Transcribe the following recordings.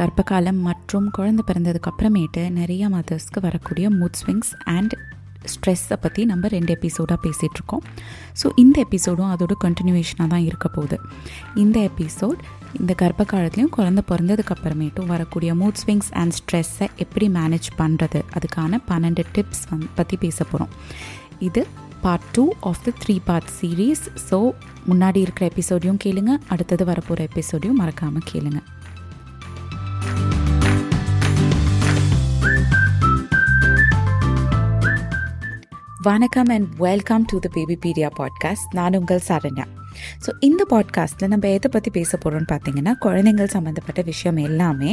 கர்ப்பகாலம் மற்றும் குழந்தை பிறந்ததுக்கு அப்புறமேட்டு நிறைய மதர்ஸ்க்கு வரக்கூடிய மூட் ஸ்விங்ஸ் அண்ட் ஸ்ட்ரெஸ்ஸை பற்றி நம்ம ரெண்டு எபிசோடாக பேசிகிட்ருக்கோம் ஸோ இந்த எபிசோடும் அதோட கண்டினியூவேஷனாக தான் இருக்க போகுது. இந்த எபிசோட் இந்த கர்ப்ப காலத்துலேயும் குழந்த பிறந்ததுக்கு அப்புறமேட்டும் வரக்கூடிய மூட் ஸ்விங்ஸ் அண்ட் ஸ்ட்ரெஸ்ஸை எப்படி மேனேஜ் பண்ணுறது அதுக்கான பன்னெண்டு டிப்ஸ் வந்து பற்றி பேச போகிறோம் இது part two of the three part series so முன்னாடி இருக்கிற எபிசோடையும் கேளுங்க. அடுத்தது வரப்போகிற எபிசோடையும் மறக்காமல் கேளுங்கள் வணக்கம் and welcome to the Babypedia podcast நான் உங்கள் சரண்யா. ஸோ இந்த பாட்காஸ்ட்டில் நம்ம எதை பற்றி பேச போகிறோம்னு பார்த்தீங்கன்னா குழந்தைங்கள் சம்மந்தப்பட்ட விஷயம் எல்லாமே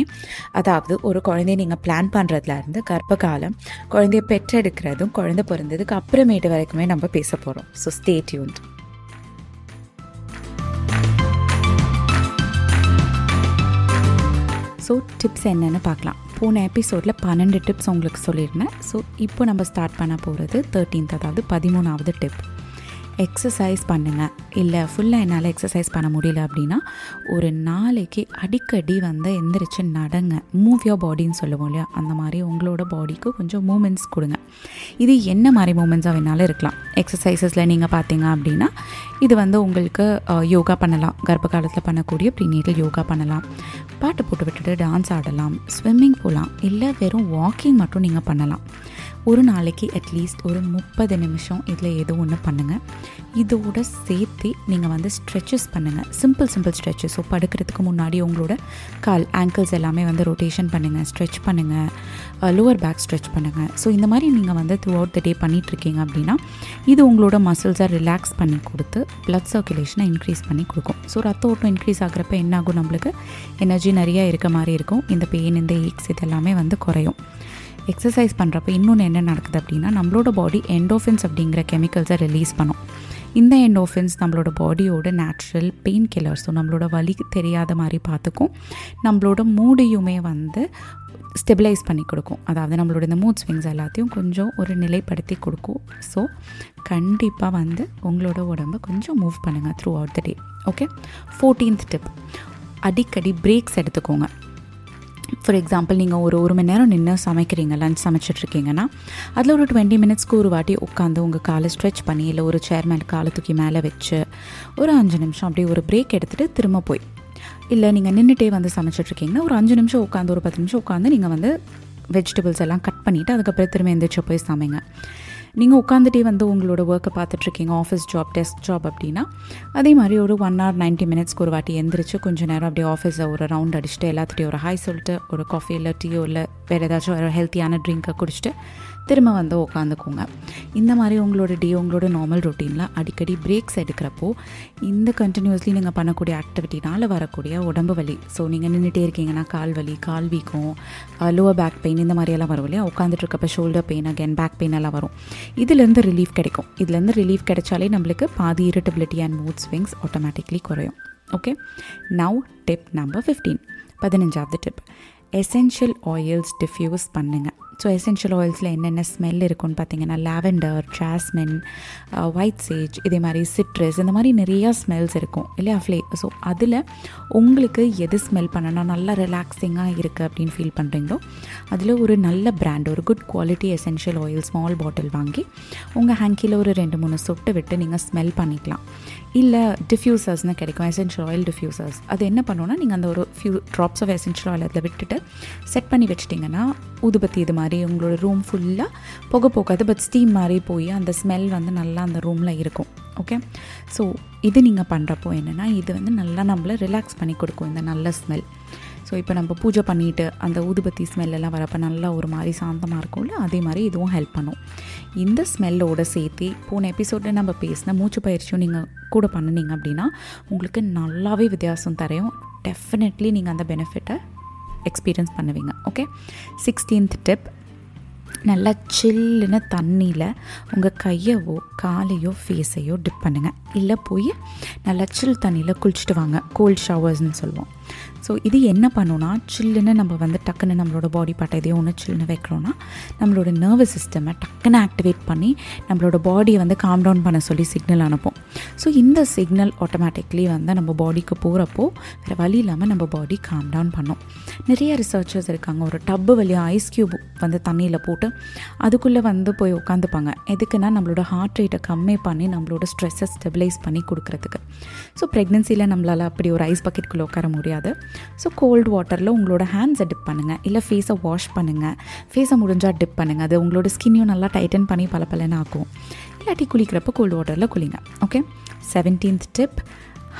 அதாவது ஒரு குழந்தைய நீங்கள் பிளான் பண்ணுறதுல இருந்து கர்ப்ப காலம் குழந்தைய பெற்றெடுக்கிறதும் குழந்தை பிறந்ததுக்கு அப்புறமேட்டு வரைக்குமே நம்ம பேச போகிறோம் so stay tuned so tips என்னென்னு பார்க்கலாம் போன எபிசோடில் பன்னெண்டு டிப்ஸ் உங்களுக்கு சொல்லியிருந்தேன். ஸோ இப்போ நம்ம ஸ்டார்ட் பண்ண போகிறது தேர்ட்டீன்த் அதாவது பதிமூணாவது டிப் எக்ஸசைஸ் பண்ணுங்கள் இல்லை ஃபுல்லாக என்னால் எக்ஸசைஸ் பண்ண முடியல அப்படின்னா ஒரு நாளைக்கு அடிக்கடி வந்து எந்திரிச்சு நடங்க. மூவ் யோர் பாடின்னு சொல்லுவோம் இல்லையா? அந்த மாதிரி உங்களோட பாடிக்கு கொஞ்சம் மூமெண்ட்ஸ் கொடுங்க. இது என்ன மாதிரி மூமெண்ட்ஸாக வேணாலும் இருக்கலாம். எக்ஸசைசஸில் நீங்கள் பார்த்தீங்க அப்படின்னா இது வந்து உங்களுக்கு யோகா பண்ணலாம். கர்ப்ப காலத்தில் பண்ணக்கூடிய ப்ரீனேட்டல் யோகா பண்ணலாம். பாட்டு போட்டு விட்டுட்டு டான்ஸ் ஆடலாம். ஸ்விம்மிங் போகலாம் இல்லை வெறும் வாக்கிங் மட்டும் நீங்கள் பண்ணலாம். ஒரு நாளைக்கு அட்லீஸ்ட் ஒரு முப்பது நிமிஷம் இதில் ஏதோ ஒன்று பண்ணுங்கள் இதோட சேர்த்து நீங்கள் வந்து ஸ்ட்ரெச்சஸ் பண்ணுங்கள் சிம்பிள் சிம்பிள் ஸ்ட்ரெச்சஸ் ஸோ படுக்கிறதுக்கு முன்னாடி உங்களோட கால் ஆங்கிள்ஸ் எல்லாமே வந்து ரொட்டேஷன் பண்ணுங்கள் ஸ்ட்ரெச் பண்ணுங்கள் லோவர் பேக் ஸ்ட்ரெச் பண்ணுங்கள் ஸோ இந்த மாதிரி நீங்கள் வந்து த்ரூ அவுட் த டே பண்ணிகிட்ருக்கீங்க அப்படின்னா இது உங்களோட மசில்ஸை ரிலாக்ஸ் பண்ணி கொடுத்து ப்ளட் சர்க்குலேஷனை இன்க்ரீஸ் பண்ணி கொடுக்கும். ஸோ ரத்த ஓட்டம் இன்க்ரீஸ் ஆகிறப்ப என்ன ஆகும் நம்மளுக்கு? எனர்ஜி நிறையா இருக்க மாதிரி இருக்கும். இந்த பெயின் இந்த ஏக்ஸ் இது எல்லாமே வந்து குறையும். எக்ஸசைஸ் பண்ணுறப்ப இன்னொன்று என்ன நடக்குது அப்படின்னா நம்மளோட பாடி எண்டோஃபின்ஸ் அப்படிங்கிற கெமிக்கல்ஸை ரிலீஸ் பண்ணும். இந்த எண்டோஃபின்ஸ் நம்மளோட பாடியோட நேச்சுரல் பெயின் கில்லர் ஸோ நம்மளோட வலி தெரியாத மாதிரி பார்த்துக்கும். நம்மளோட மூடையுமே வந்து ஸ்டெபிலைஸ் பண்ணி கொடுக்கும். அதாவது நம்மளோட இந்த மூட் ஸ்விங்ஸ் எல்லாத்தையும் கொஞ்சம் ஒரு நிலைப்படுத்தி கொடுக்கும். ஸோ கண்டிப்பாக வந்து உங்களோட உடம்பை கொஞ்சம் மூவ் பண்ணுங்கள் throughout the day okay fourteenth tip அடிக்கடி பிரேக்ஸ் எடுத்துக்கோங்க. ஃபார் எக்ஸாம்பிள் நீங்கள் ஒரு ஒரு மணி நேரம் நின்று சமைக்கிறீங்க லஞ்ச் சமைச்சிட்ருக்கீங்கன்னா அதில் ஒரு டுவெண்ட்டி மினிட்ஸ்க்கு ஒரு வாட்டி உட்காந்து உங்கள் காலை ஸ்ட்ரெச் பண்ணி இல்லை ஒரு சேர் மேலே காலை தூக்கி மேலே வச்சு ஒரு அஞ்சு நிமிஷம் அப்படியே ஒரு பிரேக் எடுத்துகிட்டு திரும்ப போய். இல்லை நீங்கள் நின்றுட்டே வந்து சமைச்சிட்ருக்கீங்கன்னா ஒரு அஞ்சு நிமிஷம் உட்காந்து ஒரு பத்து நிமிஷம் உட்காந்து நீங்கள் வந்து வெஜிடபிள்ஸ் எல்லாம் கட் பண்ணிவிட்டு அதுக்கப்புறம் திரும்ப எந்திரிச்சு போய் சமைங்க. நீங்கள் உட்காந்துட்டே வந்து உங்களோட ஒர்க்கை பார்த்துட்ருக்கீங்க ஆஃபீஸ் ஜாப் டெஸ்க் ஜாப் அப்படின்னா அதே மாதிரி ஒரு ஒன் ஹவர் நைன்ட்டி மினிட்ஸ்க்கு ஒரு வாட்டி எந்திரிச்சு கொஞ்சம் நேரம் அப்படியே ஆஃபீஸை ஒரு ரவுண்ட் அடிச்சுட்டு எல்லாத்துட்டையும் ஒரு ஹாய் சொல்லிட்டு ஒரு காஃபி இல்லை டீயோ இல்லை வேறு ஏதாச்சும் ஒரு ஹெல்த்தியான ட்ரிங்கை குடிச்சிட்டு திரும்ப வந்து உட்காந்துக்கோங்க. இந்த மாதிரி உங்களோட டே உங்களோட நார்மல் ரொட்டீனில் அடிக்கடி பிரேக்ஸ் எடுக்கிறப்போ இந்த கண்டினியூஸ்லி நீங்கள் பண்ணக்கூடிய ஆக்டிவிட்டினால் வரக்கூடிய உடம்பு வலி ஸோ நீங்கள் நின்றுட்டே இருக்கீங்கன்னா கால் வலி கால் வீக்கம் லோவர் பேக் பெயின் இந்த மாதிரியெல்லாம் வரும் இல்லையா? உட்காந்துட்டு இருக்கப்போ shoulder pain again back pain எல்லாம் வரும். இதுலேருந்து ரிலீஃப் கிடைக்கும். இதுலேருந்து ரிலீஃப் கிடைச்சாலே நம்மளுக்கு பாதி irritability and mood swings automatically குறையும். Okay now tip number fifteen பதினஞ்சாவது டிப் எசென்ஷியல் ஆயில்ஸ் டிஃப்யூஸ் பண்ணுங்கள் ஸோ எசென்ஷியல் ஆயில்ஸில் என்னென்ன ஸ்மெல் இருக்குன்னு பார்த்தீங்கன்னா lavender jasmine white uh, sage இதே மாதிரி சிட்ரஸ் இந்த மாதிரி நிறையா ஸ்மெல்ஸ் இருக்கும் இல்லையா ஃப்ளே ஸோ அதில் உங்களுக்கு எது ஸ்மெல் பண்ணனா நல்லா ரிலாக்ஸிங்காக இருக்குது அப்படின்னு ஃபீல் பண்ணுறீங்களோ அதில் ஒரு நல்ல பிராண்ட் ஒரு good quality essential oil small bottle வாங்கி உங்கள் ஹேங்கியில் ஒரு ரெண்டு மூணு சொட்டு விட்டு நீங்கள் ஸ்மெல் பண்ணிக்கலாம். இல்லை டிஃப்யூசர்ஸ்னு கிடைக்கும் எசென்ஷியல் ஆயில் டிஃப்யூசர்ஸ் அது என்ன பண்ணுவோன்னா நீங்கள் அந்த ஒரு few drops of essential oil அதில் விட்டுட்டு செட் பண்ணி வச்சிட்டிங்கன்னா ஊதுபத்தி இது மாதிரி உங்களோட ரூம் ஃபுல்லாக புகை போகாது பட் ஸ்டீம் மாதிரி போய் அந்த ஸ்மெல் வந்து நல்லா அந்த ரூமில் இருக்கும். ஓகே ஸோ இது நீங்கள் பண்ணுறப்போ என்னென்னா இது வந்து நல்லா நம்மளை ரிலாக்ஸ் பண்ணி கொடுக்கும் இந்த நல்ல ஸ்மெல் ஸோ இப்போ நம்ம பூஜை பண்ணிவிட்டு அந்த ஊதுபத்தி ஸ்மெல்லெல்லாம் வரப்போ நல்லா ஒரு மாதிரி சாந்தமாக இருக்கும்ல? அதே மாதிரி இதுவும் ஹெல்ப் பண்ணும். இந்த ஸ்மெல்லோட சேர்த்து போன எபிசோடில் நம்ம பேசின மூச்சு பயிற்சியும் நீங்கள் கூட பண்ணினீங்க அப்படின்னா உங்களுக்கு நல்லாவே வித்தியாசம் தரையும். டெஃபினெட்லி நீங்கள் அந்த பெனிஃபிட்டை எக்ஸ்பீரியன்ஸ் பண்ணுவீங்க. ஓகே சிக்ஸ்டீன்த் டிப் நல்லா சில்லுன்னு தண்ணியில் உங்கள் கையவோ காலையோ ஃபேஸையோ டிப் பண்ணுங்கள் இல்லை போய் நல்லா சில் தண்ணியில் குளிச்சுட்டு வாங்க. கோல்ட் ஷவர்ஸ்னு சொல்லுவோம். ஸோ இது என்ன பண்ணுன்னா சில்லுன்னு நம்ம வந்து டக்குன்னு நம்மளோட பாடி பார்ட்டை எதையோ ஒன்று சில்லுன்னு வைக்கிறோன்னா நம்மளோட நர்வஸ் சிஸ்டமை டக்குன்னு ஆக்டிவேட் பண்ணி நம்மளோட பாடியை வந்து காம் டவுன் பண்ண சொல்லி சிக்னல் அனுப்பும். ஸோ இந்த சிக்னல் ஆட்டோமேட்டிக்லி வந்து நம்ம பாடிக்கு போகிறப்போ வேறு வழி இல்லாமல் நம்ம பாடி காம் டவுன் பண்ணும். நிறைய ரிசர்ச்சர்ஸ் இருக்காங்க. ஒரு டப்பு வழியாக ஐஸ் க்யூப் வந்து தண்ணியில் போட்டு அதுக்குள்ளே வந்து போய் உட்காந்துப்பாங்க. எதுக்குன்னா நம்மளோட ஹார்ட் ரேட்டை கம்மி பண்ணி நம்மளோட ஸ்ட்ரெஸ்ஸை ஸ்டெபிலைஸ் பண்ணி கொடுக்குறதுக்கு. ஸோ ப்ரெக்னென்சியில் நம்மளால் அப்படி ஒரு ஐஸ் பக்கெட்டுக்குள்ளே உட்கார முடியாது. ஸோ கோல்டு வாட்டரில் உங்களோட ஹேண்ட்ஸை டிப் பண்ணுங்கள் இல்லை ஃபேஸை வாஷ் பண்ணுங்கள் ஃபேஸை முடிஞ்சால் டிப் பண்ணுங்கள் அது உங்களோட ஸ்கின்னையும் நல்லா டைட்டன் பண்ணி பல பலன்னு ஆக்கும். இல்லாட்டி குளிக்கிறப்போ கோல்டு வாட்டரில் குளிங்க. ஓகே செவன்டீன்த் டிப்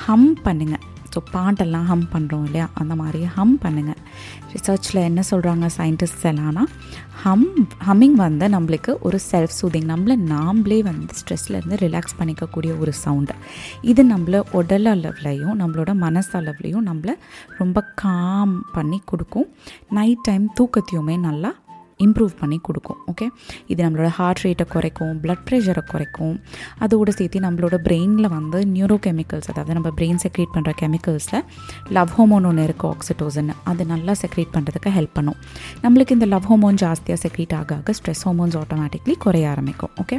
ஹம் பண்ணுங்கள் ஸோ பாட்டெல்லாம் ஹம் பண்ணுறோம் இல்லையா? அந்த மாதிரி ஹம் பண்ணுங்கள் ரிசர்ச்சில் என்ன சொல்கிறாங்க சயின்டிஸ்ட்ஸ் எல்லாம்னா ஹம் ஹம்மிங் வந்து நம்மளுக்கு ஒரு செல்ஃப் சூதிங் நம்மளை நாம்ளே வந்து ஸ்ட்ரெஸ்லேருந்து ரிலாக்ஸ் பண்ணிக்கக்கூடிய ஒரு சவுண்டு இது நம்மள உடல் அளவுலையும் நம்மளோட மனசு அளவுலையும் நம்மளை ரொம்ப காம் பண்ணி கொடுக்கும். நைட் டைம் தூக்கத்தையுமே நல்லா இம்ப்ரூவ் பண்ணி கொடுக்கும் ஓகே இது நம்மளோட ஹார்ட் ரேட்டை குறைக்கும் ப்ளட் ப்ரெஷரை குறைக்கும். அதோடு சேர்த்து நம்மளோட பிரெயினில் வந்து நியூரோ கெமிக்கல்ஸ் அதாவது நம்ம பிரெயின் செக்ரேட் பண்ணுற கெமிக்கல்ஸில் லவ் ஹோமோன் ஒன்று இருக்குது ஆக்சிடோசன் அது நல்லா செக்ரேட் பண்ணுறதுக்கு ஹெல்ப் பண்ணும். நம்மளுக்கு இந்த லவ் ஹோமோன் ஜாஸ்தியாக செக்ரேட் ஆக ஆக ஸ்ட்ரெஸ் ஹோமோன்ஸ் ஆட்டோமேட்டிக்லி குறைய ஆரம்பிக்கும் ஓகே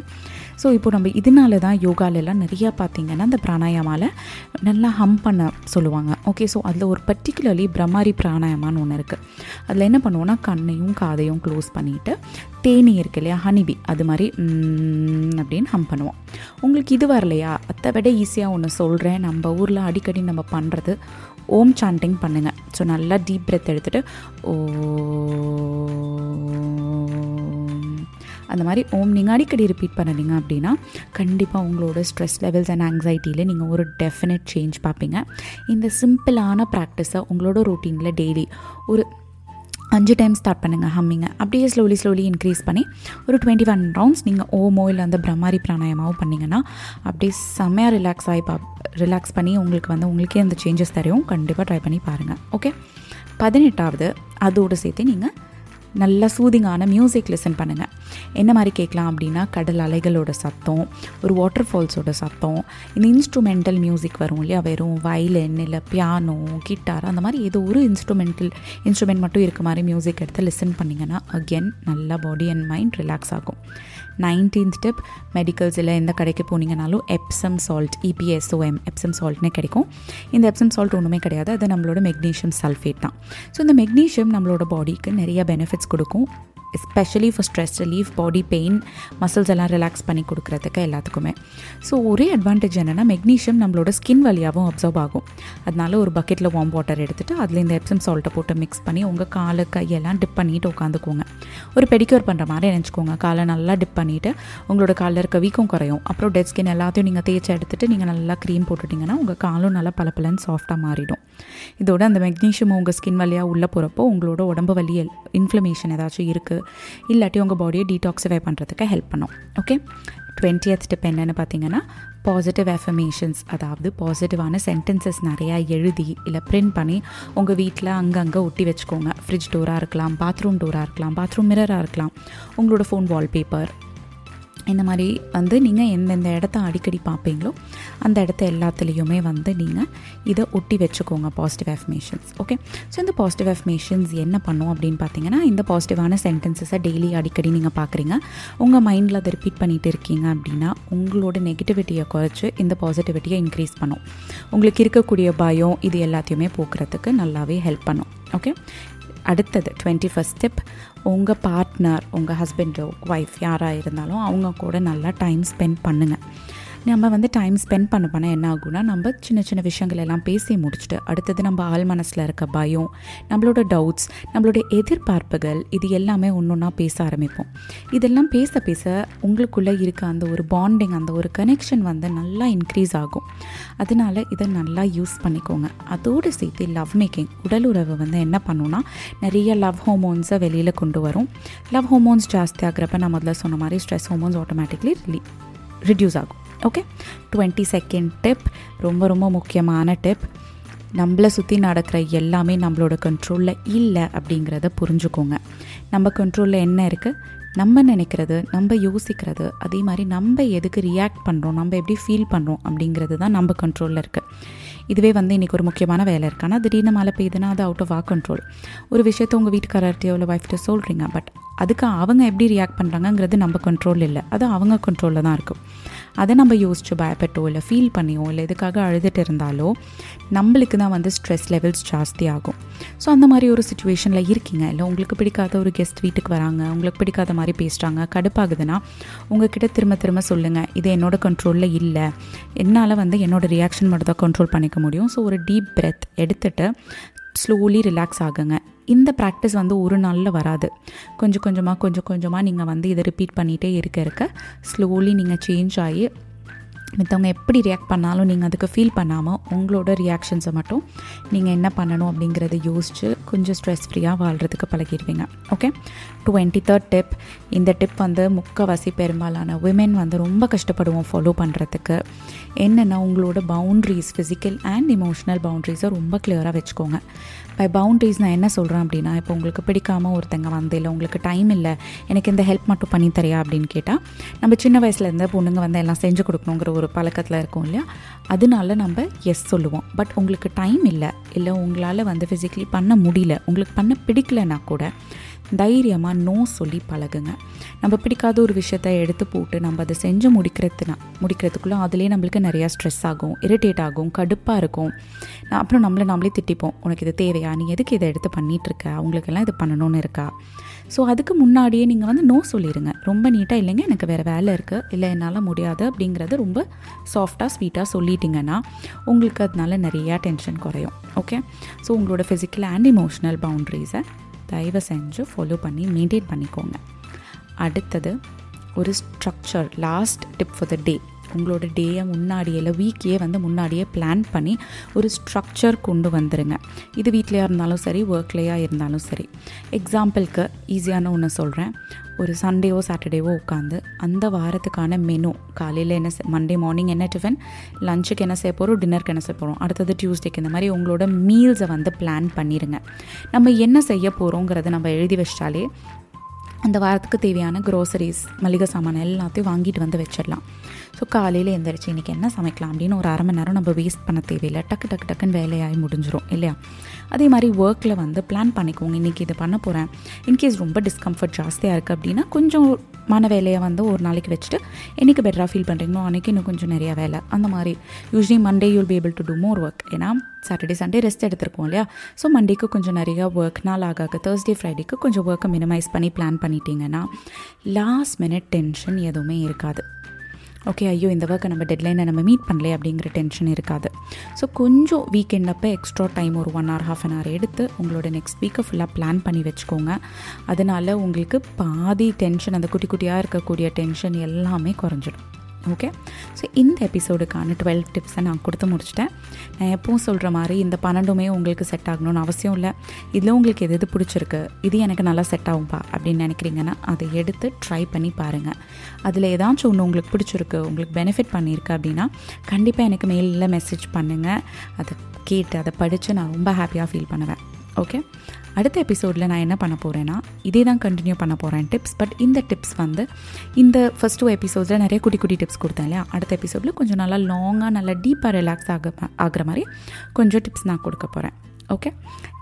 ஸோ இப்போ நம்ம இதனால தான் யோகாலெல்லாம் நிறையா பார்த்தீங்கன்னா அந்த பிராணாயாமாவில் நல்லா ஹம் பண்ண சொல்லுவாங்க. ஓகே ஸோ அதில் ஒரு பர்டிகுலர்லி பிரம்மாரி பிராணாயாமான்னு ஒன்று இருக்குது அதில் என்ன பண்ணுவோன்னா கண்ணையும் காதையும் க்ளோஸ் பண்ணிவிட்டு தேனி இருக்கு இல்லையா ஹனிபி அது மாதிரி அப்படின்னு ஹம் பண்ணுவோம். உங்களுக்கு இது வரலையா? அதை விட ஈஸியாக ஒன்று சொல்கிறேன் நம்ம ஊரில் அடிக்கடி நம்ம பண்ணுறது ஓம் சாண்டிங் பண்ணுங்கள் ஸோ நல்லா டீப் பிரெத் எடுத்துகிட்டு ஓ அந்த மாதிரி ஓம் நீங்கள் அடிக்கடி ரிப்பீட் பண்ணுறீங்க அப்படின்னா கண்டிப்பாக உங்களோட ஸ்ட்ரெஸ் லெவல்ஸ் அண்ட் ஆங்ஸைட்டியில் நீங்கள் ஒரு டெஃபினட் சேஞ்ச் பார்ப்பீங்க. இந்த சிம்பிளான ப்ராக்டிஸை உங்களோட ரொட்டீனில் டெய்லி ஒரு அஞ்சு டைம் ஸ்டார்ட் பண்ணுங்கள் ஹம்மிங்க அப்படியே ஸ்லோலி ஸ்லோலி இன்க்ரீஸ் பண்ணி ஒரு டுவெண்ட்டி ஒன் ரவுண்ட்ஸ் நீங்கள் ஓமோ இல்லை அந்த பிரம்மாரி பிராணாயமாவும் பண்ணிங்கன்னா அப்படியே செம்மையாக ரிலாக்ஸ் ஆகி பா ரிலாக்ஸ் பண்ணி உங்களுக்கு வந்து உங்களுக்கே அந்த சேஞ்சஸ் தரையும். கண்டிப்பாக ட்ரை பண்ணி பாருங்கள் ஓகே பதினெட்டாவது அதோடு சேர்த்து நீங்கள் நல்லா சூதிங்கான மியூசிக் லிசன் பண்ணுங்கள் என்ன மாதிரி கேட்கலாம் அப்படின்னா கடல் அலைகளோட சத்தம் ஒரு வாட்டர் ஃபால்ஸோட சத்தம் இந்த இன்ஸ்ட்ருமெண்டல் மியூசிக் வரும் இல்லையா? வெறும் வயலின் இல்லை பியானோ கிட்டார் அந்த மாதிரி ஏதோ ஒரு இன்ஸ்ட்ருமெண்டல் இன்ஸ்ட்ருமெண்ட் மட்டும் இருக்க மாதிரி மியூசிக் எடுத்து லிசன் பண்ணிங்கன்னா அகெயின் நல்லா பாடி அண்ட் மைண்ட் ரிலாக்ஸ் ஆகும். Nineteenth step. மெடிக்கல்ஸ் இல்லை எந்த கடைக்கு போனீங்கனாலும் Epsom salt E P S O M Epsom சால்ட்னே கிடைக்கும். இந்த எப்சம் சால்ட் ஒன்றுமே கிடையாது. அது நம்மளோட மெக்னீஷியம் சல்ஃபேட் தான். ஸோ இந்த மெக்னீஷியம் நம்மளோட பாடிக்கு நிறைய பெனிஃபிட்ஸ் கொடுக்கும். Especially for stress relief body pain muscles எல்லாம் ரிலாக்ஸ் பண்ணி கொடுக்குறதுக்கு எல்லாத்துக்குமே. ஸோ ஒரே அட்வான்டேஜ் என்னென்னா மெக்னீஷியம் நம்மளோட ஸ்கின் வழியாகவும் அப்சர்வ் ஆகும். அதனால ஒரு பக்கெட்டில் வார்ம் வாட்டர் எடுத்துகிட்டு அதில் இந்த எப்சம் சால்ட்டை போட்டு மிக்ஸ் பண்ணி உங்கள் காலை கையெல்லாம் டிப் பண்ணிவிட்டு உட்காந்துக்கோங்க ஒரு பெடிக்யூர் பண்ணுற மாதிரி நினச்சிக்கோங்க. காலை நல்லா டிப் பண்ணிவிட்டு உங்களோட காலில் இருக்க வீக்கம் குறையும். அப்புறம் டெட் ஸ்கின் எல்லாத்தையும் நீங்கள் தேய்ச்சி எடுத்துகிட்டு நீங்கள் நல்லா க்ரீம் போட்டுட்டிங்கன்னா உங்கள் காலும் நல்லா பளபளன்னு சாஃப்டாக மாறிடும். இதோட அந்த மெக்னீஷியம் உங்கள் ஸ்கின் வழியாக உள்ளே போகிறப்போ உங்களோட உடம்பு வலி இன்ஃப்ளமேஷன் ஏதாச்சும் இருக்குது இல்லாட்டி உங்கள் பாடியை டீடாக்ஸிஃபை பண்ணுறதுக்கு ஹெல்ப் பண்ணும். ஓகே டுவெண்ட்டியத் ஸ்டெப் என்னென்னு பார்த்தீங்கன்னா பாசிட்டிவ் எஃபர்மேஷன்ஸ் அதாவது பாசிட்டிவான சென்டென்சஸ் நிறையா எழுதி இல்லை பிரிண்ட் பண்ணி உங்கள் வீட்டில் அங்கங்கே ஒட்டி வச்சுக்கோங்க. ஃப்ரிட்ஜ் டோராக இருக்கலாம் பாத்ரூம் டோராக இருக்கலாம் பாத்ரூம் மிரராக இருக்கலாம். உங்களோட ஃபோன் வால்பேப்பர் இந்த மாதிரி வந்து நீங்கள் எந்தெந்த இடத்த அடிக்கடி பார்ப்பீங்களோ அந்த இடத்த எல்லாத்துலேயுமே வந்து நீங்கள் இதை ஒட்டி வச்சுக்கோங்க பாசிட்டிவ் அஃப்மேஷன்ஸ் ஓகே ஸோ இந்த பாசிட்டிவ் அஃப்மேஷன்ஸ் என்ன பண்ணும் அப்படின்னு பார்த்தீங்கன்னா இந்த பாசிட்டிவான சென்டென்சஸை டெய்லி அடிக்கடி நீங்கள் பார்க்குறீங்க. உங்கள் மைண்டில் அதை ரிப்பீட் பண்ணிகிட்டு இருக்கீங்க அப்படின்னா உங்களோட நெகட்டிவிட்டியை குறைச்சி இந்த பாசிட்டிவிட்டியை இன்க்ரீஸ் பண்ணும். உங்களுக்கு இருக்கக்கூடிய பயம் இது எல்லாத்தையுமே போக்குறதுக்கு நல்லாவே ஹெல்ப் பண்ணும் ஓகே அடுத்தது டுவெண்ட்டி ஃபஸ்ட் ஸ்டெப் உங்கள் பார்ட்னர் உங்கள் ஹஸ்பண்டோ ஒய்ஃப் யாராக இருந்தாலும் அவங்க கூட நல்லா டைம் ஸ்பெண்ட் பண்ணுங்கள் நம்ம வந்து டைம் ஸ்பெண்ட் பண்ண பண்ண என்ன ஆகும்னா நம்ம சின்ன சின்ன விஷயங்கள் எல்லாம் பேசி முடிச்சுட்டு அடுத்தது நம்ம ஆள் மனசில் இருக்க பயம் நம்மளோட டவுட்ஸ் நம்மளோட எதிர்பார்ப்புகள் இது எல்லாமே ஒன்று ஒன்றா பேச ஆரம்பிப்போம். இதெல்லாம் பேச பேச உங்களுக்குள்ளே இருக்க அந்த ஒரு பாண்டிங் அந்த ஒரு கனெக்ஷன் வந்து நல்லா இன்க்ரீஸ் ஆகும். அதனால இதை நல்லா யூஸ் பண்ணிக்கோங்க. அதோடு சேர்த்து லவ் மேக்கிங் உடல் உறவு வந்து என்ன பண்ணுன்னா நிறைய லவ் ஹோமோன்ஸை வெளியில் கொண்டு வரும். லவ் ஹோமோன்ஸ் ஜாஸ்தி ஆகிறப்ப நான் முதல்ல சொன்ன மாதிரி ஸ்ட்ரெஸ் ஹோமோன்ஸ் ஆட்டோமேட்டிக்லி ரிடியூஸ் ஆகும். ஓகே டுவெண்ட்டி செகண்ட் டிப் ரொம்ப ரொம்ப முக்கியமான டிப் நம்மளை சுற்றி நடக்கிற எல்லாமே நம்மளோட கண்ட்ரோலில் இல்லை அப்படிங்கிறத புரிஞ்சுக்கோங்க. நம்ம கண்ட்ரோலில் என்ன இருக்குது நம்ம நினைக்கிறது நம்ம யோசிக்கிறது அதே மாதிரி நம்ம எதுக்கு ரியாக்ட் பண்ணுறோம் நம்ம எப்படி ஃபீல் பண்ணுறோம் அப்படிங்கிறது தான் நம்ம கண்ட்ரோலில் இருக்குது இதுவே வந்து இன்றைக்கி ஒரு முக்கியமான வேலை இருக்கானா ஆனால் திடீர்னு மழை பெய்யுதுன்னா அது அவுட் ஆஃப் ஆ கண்ட்ரோல் ஒரு விஷயத்த உங்கள் வீட்டுக்காரர்கிட்டயோ இல்லை ஒய்ஃப்ட்டோ சொல்கிறீங்க பட் அதுக்கு அவங்க எப்படி ரியாக்ட் பண்ணுறாங்கங்கிறது நம்ம கண்ட்ரோல் இல்லை. அது அவங்க கண்ட்ரோலில் தான் இருக்கும். அதை நம்ம யோசிச்சு பயப்பட்டோ இல்லை ஃபீல் பண்ணியோ இல்லை எதுக்காக அழுதுட்டு இருந்தாலோ நம்மளுக்கு தான் வந்து ஸ்ட்ரெஸ் லெவல்ஸ் ஜாஸ்தி ஆகும். ஸோ அந்த மாதிரி ஒரு சுச்சுவேஷனில் இருக்கீங்க. இல்லை உங்களுக்கு பிடிக்காத ஒரு கெஸ்ட் வீட்டுக்கு வராங்க உங்களுக்கு பிடிக்காத மாதிரி பேசுகிறாங்க கடுப்பாகுதுன்னா உங்ககிட்ட திரும்ப திரும்ப சொல்லுங்கள் இது என்னோட கண்ட்ரோலில் இல்லை. என்னால் வந்து என்னோடய ரியாக்ஷன் மட்டும் தான் கண்ட்ரோல் பண்ணிக்க முடியும். ஸோ ஒரு டீப் பிரெத் எடுத்துகிட்டு ஸ்லோலி ரிலாக்ஸ் ஆகுங்க. இந்த ப்ராக்டிஸ் வந்து ஒரு நாளில் வராது. கொஞ்சம் கொஞ்சமாக கொஞ்சம் கொஞ்சமாக நீங்கள் வந்து இதை ரிப்பீட் பண்ணிகிட்டே இருக்க இருக்க ஸ்லோலி நீங்கள் சேஞ்ச் ஆகி மற்றவங்க எப்படி ரியாக்ட் பண்ணாலும் நீங்கள் அதுக்கு ஃபீல் பண்ணாமல் உங்களோட ரியாக்ஷன்ஸை மட்டும் நீங்கள் என்ன பண்ணணும் அப்படிங்கிறத யோசித்து கொஞ்சம் ஸ்ட்ரெஸ் ஃப்ரீயாக வாழ்கிறதுக்கு பழகிடுவீங்க. ஓகே டுவெண்ட்டி தேர்ட் டிப் இந்த டிப் வந்து முக்கவாசி பெரும்பாலான விமென் வந்து ரொம்ப கஷ்டப்படுவோம் ஃபாலோ பண்ணுறதுக்கு என்னென்னா உங்களோட பவுண்ட்ரிஸ் ஃபிசிக்கல் அண்ட் இமோஷனல் பவுண்ட்ரிஸை ரொம்ப கிளியராக வச்சுக்கோங்க. பை பவுண்ட்ரிஸ் நான் என்ன சொல்கிறேன் அப்படின்னா இப்போ உங்களுக்கு பிடிக்காமல் ஒருத்தங்க வந்து இல்லை உங்களுக்கு டைம் இல்லை எனக்கு இந்த ஹெல்ப் மட்டும் பண்ணி தரியா? அப்படின்னு கேட்டால் நம்ம சின்ன வயசுலேருந்து பொண்ணுங்க வந்து எல்லாம் செஞ்சு கொடுக்கணுங்கிற ஒரு பழக்கத்தில் இருக்கும் இல்லையா? அதனால நம்ம எஸ் சொல்லுவோம். பட் உங்களுக்கு டைம் இல்லை இல்லை உங்களால் வந்து ஃபிசிக்கலி பண்ண முடியல உங்களுக்கு பண்ண பிடிக்கலனா கூட தைரியமாக நோ சொல்லி பழகுங்க. நம்ம பிடிக்காத ஒரு விஷயத்த எடுத்து போட்டு நம்ம அதை செஞ்சு முடிக்கிறதுனா முடிக்கிறதுக்குள்ளே அதுலேயே நம்மளுக்கு நிறையா ஸ்ட்ரெஸ் ஆகும் இரிட்டேட் ஆகும் கடுப்பாக இருக்கும். நான் அப்புறம் நம்மளை நம்மளே திட்டிப்போம். உனக்கு இது தேவையா? நீ எதுக்கு இதை எடுத்து பண்ணிகிட்ருக்க அவங்களுக்கெல்லாம் இது பண்ணணும்னு இருக்கா? ஸோ அதுக்கு முன்னாடியே நீங்கள் வந்து நோ சொல்லிடுங்க ரொம்ப நீட்டாக இல்லைங்க. எனக்கு வேறு வேலை இருக்குது இல்லை என்னால் முடியாது அப்படிங்கிறது ரொம்ப சாஃப்டாக ஸ்வீட்டாக சொல்லிட்டீங்கன்னா உங்களுக்கு அதனால நிறையா டென்ஷன் குறையும். ஓகே ஸோ உங்களோட ஃபிசிக்கல் அண்ட் இமோஷனல் பவுண்ட்ரிஸை தயவு செஞ்சு ஃபாலோ பண்ணி மெயின்டைன் பண்ணிக்கோங்க. அடுத்தது ஒரு structure last tip for the day உங்களோட டேயை முன்னாடியே இல்லை வீக்கையே வந்து முன்னாடியே பிளான் பண்ணி ஒரு ஸ்ட்ரக்சர் கொண்டு வந்துடுங்க இது வீட்லையாக இருந்தாலும் சரி ஒர்க்லேயாக இருந்தாலும் சரி. எக்ஸாம்பிளுக்கு ஈஸியான ஒன்று சொல்கிறேன் ஒரு சண்டேவோ சாட்டர்டேவோ உட்காந்து அந்த வாரத்துக்கான மெனு காலையில் என்ன மண்டே மார்னிங் என்ன டிஃபன் லஞ்சுக்கு என்ன செய்ய போகிறோம் டின்னருக்கு என்ன செய்ய போகிறோம் அடுத்தது டியூஸ்டேக்கு இந்த மாதிரி உங்களோட மீல்ஸை வந்து பிளான் பண்ணிடுங்க நம்ம என்ன செய்ய போகிறோங்கிறத நம்ம எழுதி வச்சிட்டாலே அந்த வாரத்துக்கு தேவையான க்ரோசரிஸ் மளிகை சாமான் எல்லாத்தையும் வாங்கிட்டு வந்து வச்சிடலாம். ஸோ காலையில் எந்திரிச்சு இன்றைக்கி என்ன சமைக்கலாம் அப்படின்னு ஒரு அரை மணி நேரம் நம்ம வேஸ்ட் பண்ண தேவையில்லை. டக்கு டக்கு டக்குன்னு வேலையாகி முடிஞ்சிடும் இல்லையா? அதே மாதிரி ஒர்க்கில் வந்து பிளான் பண்ணிக்கோங்க. இன்றைக்கி இது பண்ண போகிறேன் இன்கேஸ் ரொம்ப டிஸ்கம்ஃபர்ட் ஜாஸ்தியாக இருக்குது அப்படின்னா கொஞ்சம் மன வேலையை வந்து ஒரு நாளைக்கு வச்சுட்டு என்றைக்கு பெட்டராக ஃபீல் பண்ணுறீங்களோ அன்றைக்கி இன்னும் கொஞ்சம் நிறையா வேலை. அந்த மாதிரி. Usually Monday you'll be able to do more work ஏன்னா சாட்டர்டே சண்டே ரெஸ்ட் எடுத்திருக்கோம் இல்லையா? ஸோ மண்டேக்கு கொஞ்சம் நிறையா ஒர்க் நாள் ஆக தேர்ஸ்டே ஃப்ரைடேக்கு கொஞ்சம் ஒர்க்கை மினிமைஸ் பண்ணி பிளான் பண்ணிட்டீங்கன்னா லாஸ்ட் மினிட் டென்ஷன் எதுவுமே இருக்காது. ஓகே ஐயோ இந்த ஒர்க்கை நம்ம டெட்லைனை நம்ம மீட் பண்ணல அப்படிங்கிற டென்ஷன் இருக்காது. ஸோ கொஞ்சம் வீக்கெண்ட் அப்போ எக்ஸ்ட்ரா டைம் ஒரு one hour half an hour எடுத்து உங்களோட நெக்ஸ்ட் வீக்கை ஃபுல்லாக பிளான் பண்ணி வச்சுக்கோங்க. அதனால் உங்களுக்கு பாதி டென்ஷன் அந்த குட்டி குட்டியாக இருக்கக்கூடிய டென்ஷன் எல்லாமே குறைஞ்சிடும். ஓகே ஸோ இந்த எபிசோடுக்கான டுவெல் டிப்ஸை நான் கொடுத்து முடிச்சிட்டேன். நான் எப்பவும் சொல்கிற மாதிரி இந்த பன்னெண்டுமே உங்களுக்கு செட் ஆகணும்னு அவசியம் இல்லை. இதில் உங்களுக்கு எது எது பிடிச்சிருக்கு? இது எனக்கு நல்லா செட் ஆகும்பா? அப்படின்னு நினைக்கிறீங்கன்னா அதை எடுத்து ட்ரை பண்ணி பாருங்கள் அதில் ஏதாச்சும் ஒன்று உங்களுக்கு பிடிச்சிருக்கு உங்களுக்கு பெனிஃபிட் பண்ணியிருக்கு அப்படின்னா கண்டிப்பாக எனக்கு மெயிலில் மெசேஜ் பண்ணுங்கள் அதை கேட்டு அதை படித்து நான் ரொம்ப ஹாப்பியாக ஃபீல் பண்ணுவேன். ஓகே அடுத்த எபிசோடில் நான் என்ன பண்ண போகிறேன்னா இதே தான் கண்டினியூ பண்ண போகிறேன் டிப்ஸ் பட் இந்த டிப்ஸ் வந்து இந்த ஃபஸ்ட் டூ எபிசோட்ஸில் நிறைய குட்டி குட்டி டிப்ஸ் கொடுத்தேன் இல்லையா? அடுத்த எபிசோடில் கொஞ்சம் நல்லா லாங்காக நல்லா டீப்பாக ரிலாக்ஸ் ஆக ஆகிற மாதிரி கொஞ்சம் டிப்ஸ் நான் கொடுக்க போகிறேன் ஓகே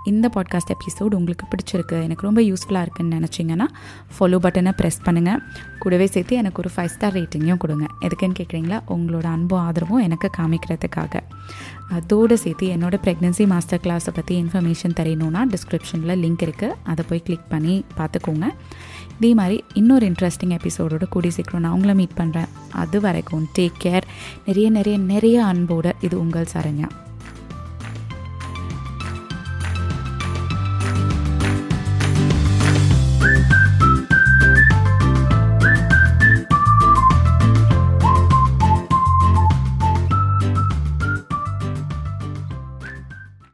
இந்த பாட்காஸ்ட் எபிசோடு உங்களுக்கு பிடிச்சிருக்கு எனக்கு ரொம்ப யூஸ்ஃபுல்லாக இருக்குன்னு நினச்சிங்கன்னா ஃபாலோ பட்டனை ப்ரெஸ் பண்ணுங்கள் கூடவே சேர்த்து எனக்கு ஒரு ஃபைவ் ஸ்டார் ரேட்டிங்கையும் கொடுங்க. எதுக்குன்னு கேட்குறீங்களா உங்களோட அன்பும் ஆதரவும் எனக்கு காமிக்கிறதுக்காக. அதோடு சேர்த்து என்னோடய ப்ரெக்னென்சி மாஸ்டர் கிளாஸை பற்றி இன்ஃபர்மேஷன் தெரியணுன்னா டிஸ்கிரிப்ஷனில் லிங்க் இருக்குது அதை போய் கிளிக் பண்ணி பார்த்துக்கோங்க. இதே மாதிரி இன்னொரு இன்ட்ரெஸ்டிங் எபிசோடோட கூடி சீக்கிரம் நான் உங்களை மீட் பண்ணுறேன் அது வரைக்கும் டேக் கேர் நிறைய நிறைய நிறைய அன்போடு இது உங்கள் சரண்யா.